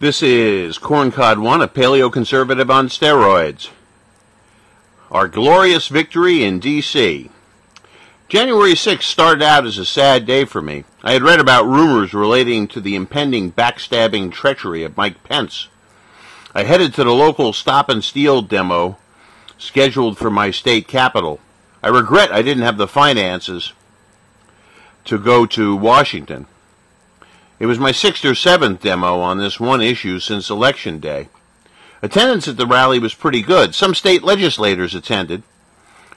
This is Corncod One, a paleo conservative on steroids. Our glorious victory in D.C. January 6th started out as a sad day for me. I had read about rumors relating to the impending backstabbing treachery of Mike Pence. I headed to the local Stop and Steal demo scheduled for my state capital. I regret I didn't have the finances to go to Washington. It was my sixth or seventh demo on this one issue since Election Day. Attendance at the rally was pretty good. Some state legislators attended,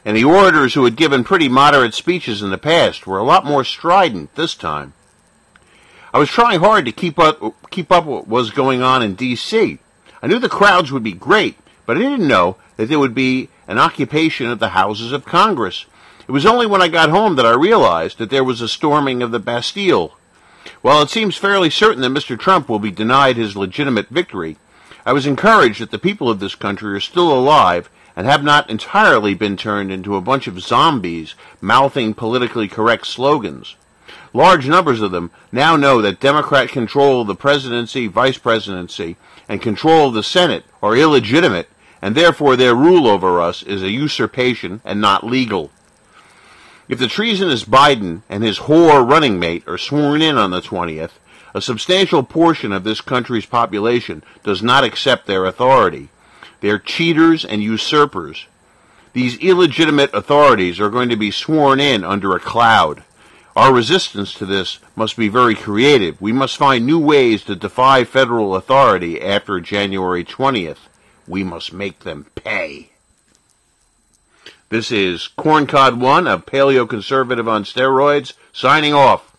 and the orators who had given pretty moderate speeches in the past were a lot more strident this time. I was trying hard to keep up keep up what was going on in D.C. I knew the crowds would be great, but I didn't know that there would be an occupation of the Houses of Congress. It was only when I got home that I realized that there was a storming of the Bastille while it seems fairly certain that Mr. Trump will be denied his legitimate victory, I was encouraged that the people of this country are still alive and have not entirely been turned into a bunch of zombies mouthing politically correct slogans. Large numbers of them now know that Democrat control of the presidency, vice presidency, and control of the Senate are illegitimate, and therefore their rule over us is a usurpation and not legal. If the treasonous Biden and his whore running mate are sworn in on the 20th, a substantial portion of this country's population does not accept their authority. They're cheaters and usurpers. These illegitimate authorities are going to be sworn in under a cloud. Our resistance to this must be very creative. We must find new ways to defy federal authority after January 20th. We must make them pay. This is Corncod One, a paleoconservative on steroids, signing off.